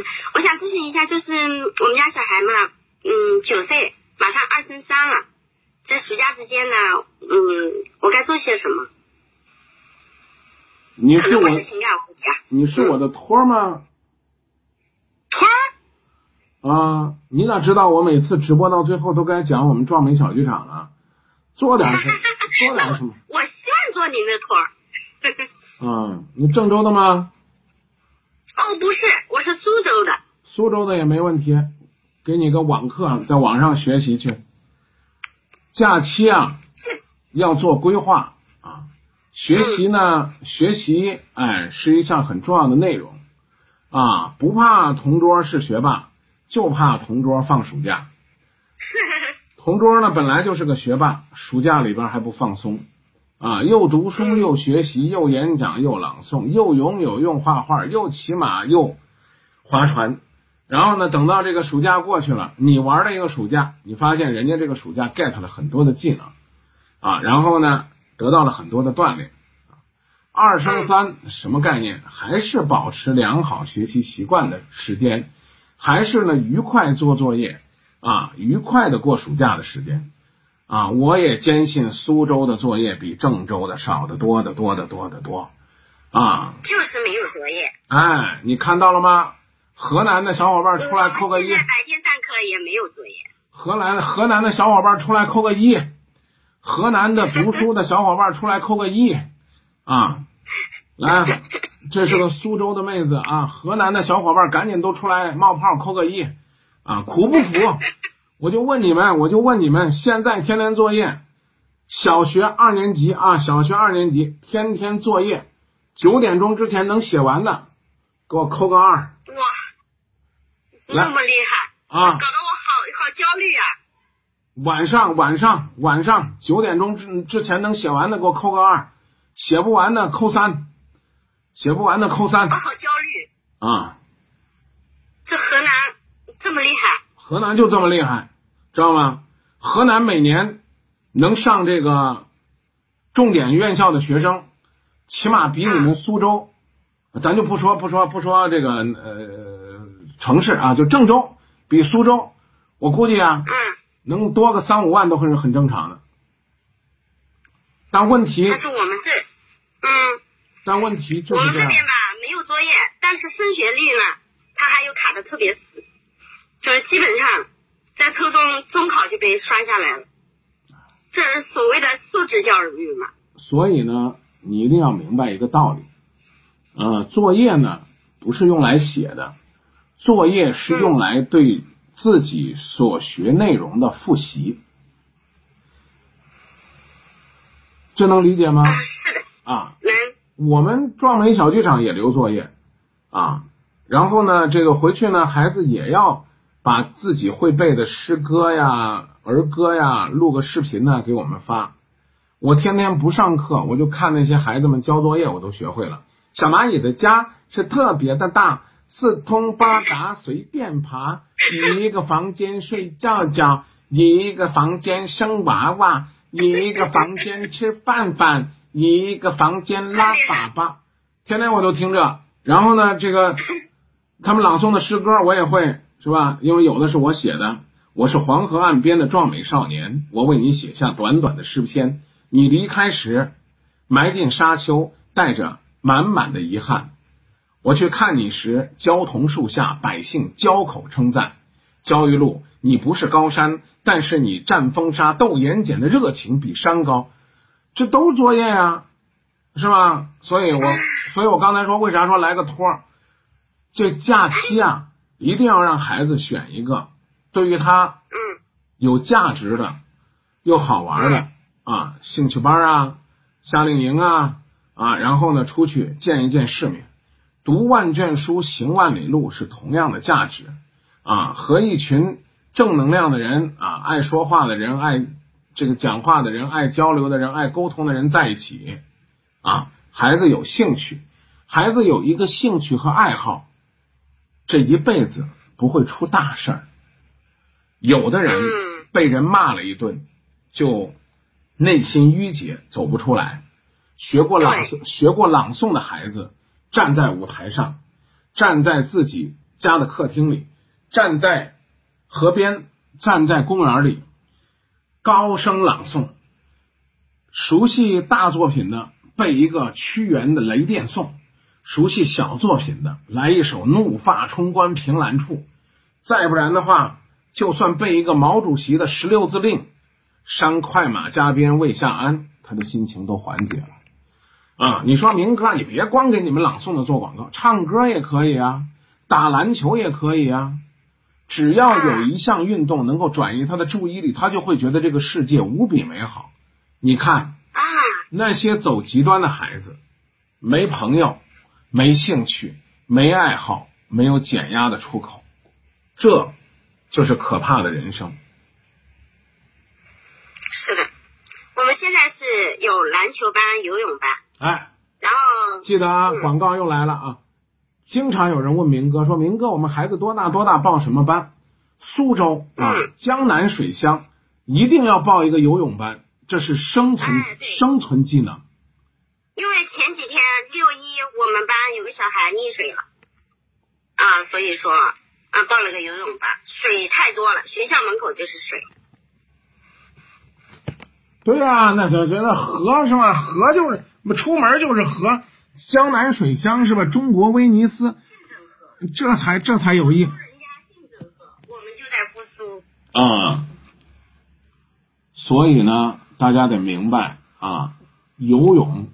嗯，我想咨询一下，就是我们家小孩嘛，嗯，九岁，马上二升三了，在暑假之间呢，嗯，我该做些什么？你是我，我是情感问题啊。你是我的托儿吗？托儿，啊，你咋知道我每次直播到最后都该讲我们壮美小剧场了，做点什么，做点什么。我希望做您的托儿。嗯，你郑州的吗？哦，不是，我是苏州的。苏州的也没问题，给你个网课，在网上学习去。假期啊，要做规划啊。学习呢，学习哎是一项很重要的内容啊。不怕同桌是学霸，就怕同桌放暑假。同桌呢本来就是个学霸，暑假里边还不放松啊，又读书又学习又演讲又朗诵又游泳又画画又骑马又划船，然后呢等到这个暑假过去了，你玩了一个暑假，你发现人家这个暑假 get 了很多的技能啊，然后呢得到了很多的锻炼。二升三什么概念？还是保持良好学习习惯的时间，还是呢愉快做作业啊，愉快的过暑假的时间啊。我也坚信苏州的作业比郑州的少得多得多得多得多啊。就是没有作业。哎，你看到了吗？河南的小伙伴出来扣个一现在。白天上课也没有作业。河南河南的小伙伴出来扣个一，河南的读书的小伙伴出来扣个一啊！来，这是个苏州的妹子啊，河南的小伙伴赶紧都出来冒泡扣个一啊！苦不苦？我就问你们，我就问你们，现在天天作业，小学二年级啊，小学二年级天天作业，九点钟之前能写完的，给我扣个二哇，那么厉害，啊！搞得我好好焦虑啊！晚上晚上晚上九点钟之之前能写完的给我扣个二，写不完的扣三，写不完的扣三我好焦虑，啊！这河南这么厉害，河南就这么厉害，知道吗？河南每年能上这个重点院校的学生，起码比你们苏州，咱就不说不说不说这个呃城市啊，就郑州比苏州，我估计啊嗯，能多个三五万都是很正常的。但问题但是我们这，嗯，但问题就是我们这边，吧没有作业，但是升学率呢，它还有卡的特别死，就是基本上在初中中考就被刷下来了，这是所谓的素质教育嘛。所以呢，你一定要明白一个道理，呃，作业呢不是用来写的，作业是用来对自己所学内容的复习，这能理解吗？啊，是的，啊，能，我们壮美小剧场也留作业啊，然后呢，这个回去呢，孩子也要把自己会背的诗歌呀、儿歌呀录个视频呢给我们发。我天天不上课，我就看那些孩子们交作业，我都学会了。小蚂蚁的家是特别的大，四通八达，随便爬。一个房间睡觉觉，一个房间生娃娃，一个房间吃饭饭，一个房间拉粑粑。天天我都听着，然后呢，这个他们朗诵的诗歌我也会，是吧？因为有的是我写的。我是黄河岸边的壮美少年，我为你写下短短的诗篇。你离开时，埋进沙丘，带着满满的遗憾。我去看你时，焦桐树下，百姓交口称赞。焦裕禄，你不是高山，但是你战风沙、斗盐碱的热情比山高。这都作业呀、是吧？所以我，所以我刚才说，为啥说来个托儿？这假期啊，一定要让孩子选一个对于他嗯。有价值的、又好玩的啊，兴趣班啊、夏令营啊啊，然后呢，出去见一见世面，读万卷书，行万里路是同样的价值啊。和一群正能量的人啊，爱说话的人，爱这个讲话的人，爱交流的人，爱沟通的人在一起啊，孩子有兴趣，孩子有一个兴趣和爱好，这一辈子不会出大事儿。有的人嗯被人骂了一顿，就内心郁结，走不出来。学过朗诵、学过朗诵的孩子，站在舞台上，站在自己家的客厅里，站在河边，站在公园里，高声朗诵。熟悉大作品的背一个屈原的《雷电颂》，熟悉小作品的来一首《怒发冲冠凭栏处》，再不然的话，就算背一个毛主席的十六字令，“伤快马加鞭未下鞍”，他的心情都缓解了。啊，你说明哥，你别光给你们朗诵的做广告，唱歌也可以啊，打篮球也可以啊，只要有一项运动能够转移他的注意力，他就会觉得这个世界无比美好。你看，那些走极端的孩子，没朋友，没兴趣，没爱好，没有减压的出口，这就是可怕的人生。是的，我们现在是有篮球班、游泳班。哎，然后记得啊，广告又来了啊！经常有人问明哥说：“明哥，我们孩子多大多大报什么班？”苏州啊，江南水乡一定要报一个游泳班，这是生存生存技能。因为前几天六一我们班有个小孩溺水了啊，所以说啊报了个游泳班，水太多了，学校门口就是水。对呀，那这这那河是吧？河就是。出门就是河，江南水乡是吧？中国威尼斯，这才这才有意。人家竞争河，我们就在姑苏。啊，所以呢，大家得明白啊，游泳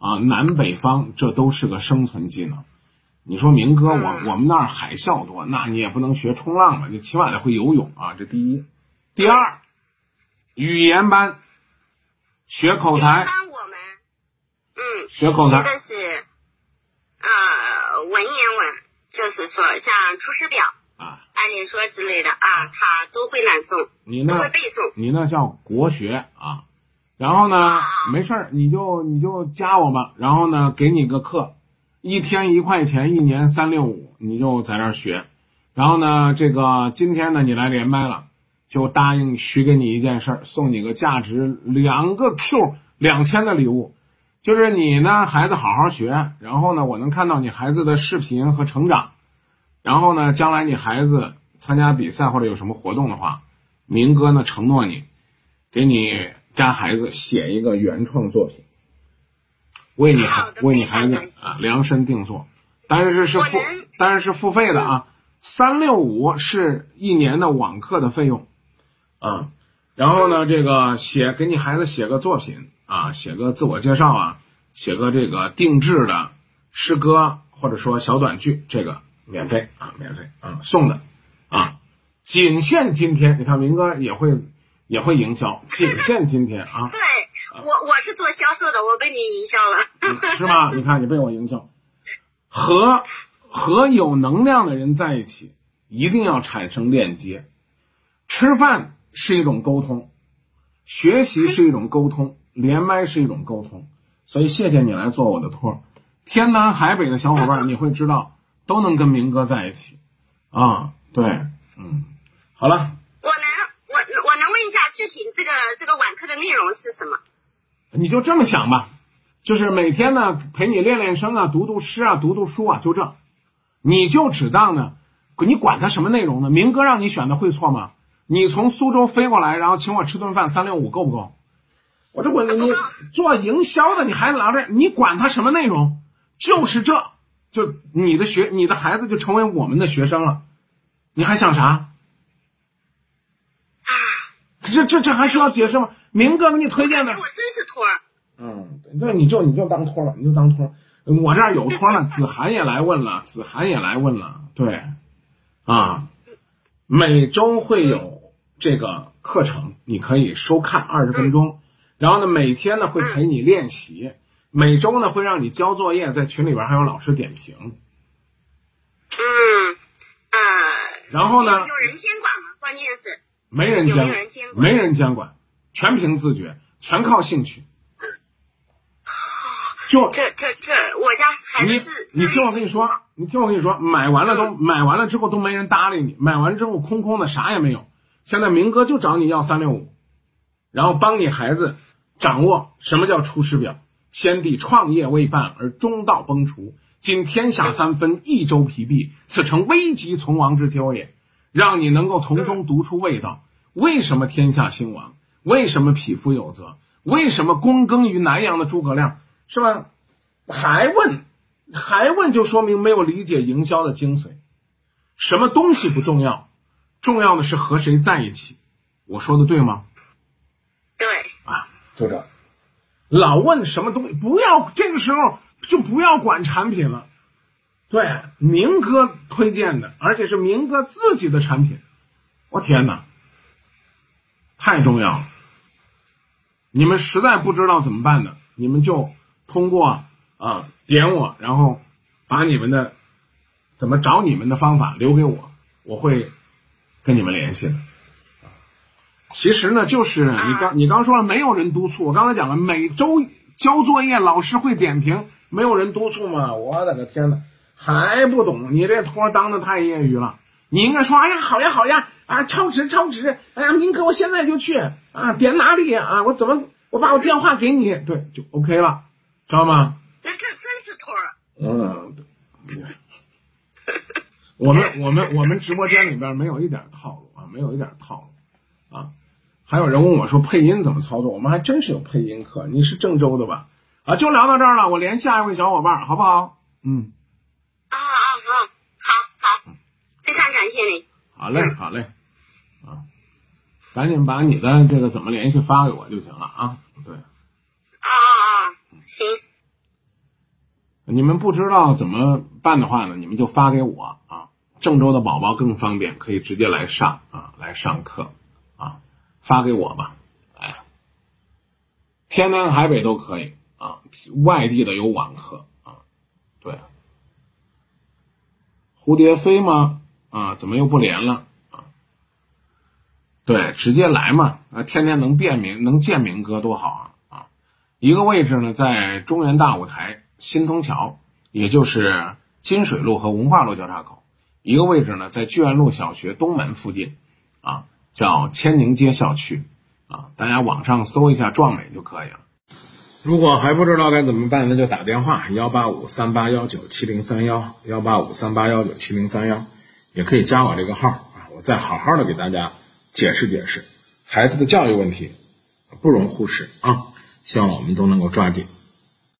啊，南北方这都是个生存技能。你说明哥，我我们那儿海啸多，那你也不能学冲浪吧？你起码得会游泳啊，这第一。第二，语言班学口才。班我们，嗯学口才。学的是呃文言文，就是说像《出师表》啊、《按理说》之类的啊，他都会朗诵，你那会背诵。你那叫国学啊。然后呢，没事儿，你就你就加我吧。然后呢，给你个课，一天一块钱，一年三六五，你就在这儿学。然后呢，这个今天呢，你来连麦了，就答应许给你一件事，送你个价值两个 Q 两千的礼物。就是你呢，孩子好好学，然后呢，我能看到你孩子的视频和成长，然后呢，将来你孩子参加比赛或者有什么活动的话，明哥呢承诺你，给你家孩子写一个原创作品，为你为你孩子啊量身定做，但是是付但是是付费的啊，三六五是一年的网课的费用啊，然后呢，这个写给你孩子写个作品。啊，写个自我介绍啊，写个这个定制的诗歌或者说小短剧，这个免费啊，免费啊，送的啊，仅限今天。你看明哥也会也会营销，仅限今天啊。对，我我是做销售的，我被你营销了，是吗？你看你被我营销，和和有能量的人在一起，一定要产生链接。吃饭是一种沟通，学习是一种沟通。连麦是一种沟通，所以谢谢你来做我的托。天南海北的小伙伴，你会知道都能跟明哥在一起啊。对，嗯，好了。问一下具体这个这个晚课的内容是什么？你就这么想吧，就是每天呢陪你练练声啊，读读诗啊，读读书啊，就这。你就只当呢，你管他什么内容呢？明哥让你选的会错吗？你从苏州飞过来，然后请我吃顿饭，三六五够不够？我这我你做营销的，你还拿着你管他什么内容？就是这就你的学你的孩子就成为我们的学生了，你还想啥？啊，这这这还需要解释吗？明哥给你推荐的，我真是托儿。嗯，对，你就你就当托了，你就当托。我这儿有托了，子涵也来问了，子涵也来问了，对，啊，每周会有这个课程，你可以收看二十分钟。然后呢，每天呢会陪你练习，每周呢会让你交作业，在群里边还有老师点评。嗯呃。然后呢？有人监管吗？关键是。没人监，没人监管，全凭自觉，全靠兴趣。就这这这，我家孩子你你听我跟你说，你听我跟你说，买完了都买完了之后都没人搭理你，买完之后空空的啥也没有。现在明哥就找你要三六五，然后帮你孩子。掌握什么叫出师表？先帝创业未半而中道崩殂，今天下三分，益州疲弊，此诚危急存亡之秋也。让你能够从中读出味道。为什么天下兴亡？为什么匹夫有责？为什么躬耕于南阳的诸葛亮是吧？还问，还问，就说明没有理解营销的精髓。什么东西不重要，重要的是和谁在一起。我说的对吗？对。啊，就这。老问什么东西，不要这个时候就不要管产品了。对，明哥推荐的，而且是明哥自己的产品。我天哪！太重要了！你们实在不知道怎么办的，你们就通过啊点我，然后把你们的怎么找你们的方法留给我，我会跟你们联系的。其实呢，就是你刚你刚说了，没有人督促。我刚才讲了，每周交作业，老师会点评，没有人督促吗？我的个天呐，还不懂？你这托当的太业余了。你应该说，哎呀，好呀，好呀，啊，超值，超值，哎呀，明哥，我现在就去啊，点哪里啊？我怎么，我把我电话给你，对，就 OK 了，知道吗？那这真是托嗯，我们我们我们直播间里边没有一点套路啊，没有一点套路啊。还有人问我说配音怎么操作？我们还真是有配音课。你是郑州的吧？啊，就聊到这儿了，我连下一位小伙伴，好不好？嗯。啊啊好。非常感谢你。好嘞，好嘞，啊，赶紧把你的这个怎么联系发给我就行了啊。对。啊啊啊！行。你们不知道怎么办的话呢，你们就发给我啊。郑州的宝宝更方便，可以直接来上啊，来上课啊，发给我吧。哎，天南海北都可以啊，外地的有网课啊。对。蝴蝶飞吗？啊，怎么又不连了啊？对，直接来嘛！啊，天天能辨明，能见明哥多好啊！啊，一个位置呢，在中原大舞台新通桥，也就是金水路和文化路交叉口；一个位置呢，在聚源路小学东门附近，啊，叫千宁街校区啊。大家网上搜一下“壮美”就可以了。如果还不知道该怎么办，那就打电话幺八五三八幺九七零三幺幺八五三八幺九七零三幺。也可以加我这个号啊，我再好好的给大家解释解释孩子的教育问题，不容忽视啊！希望我们都能够抓紧。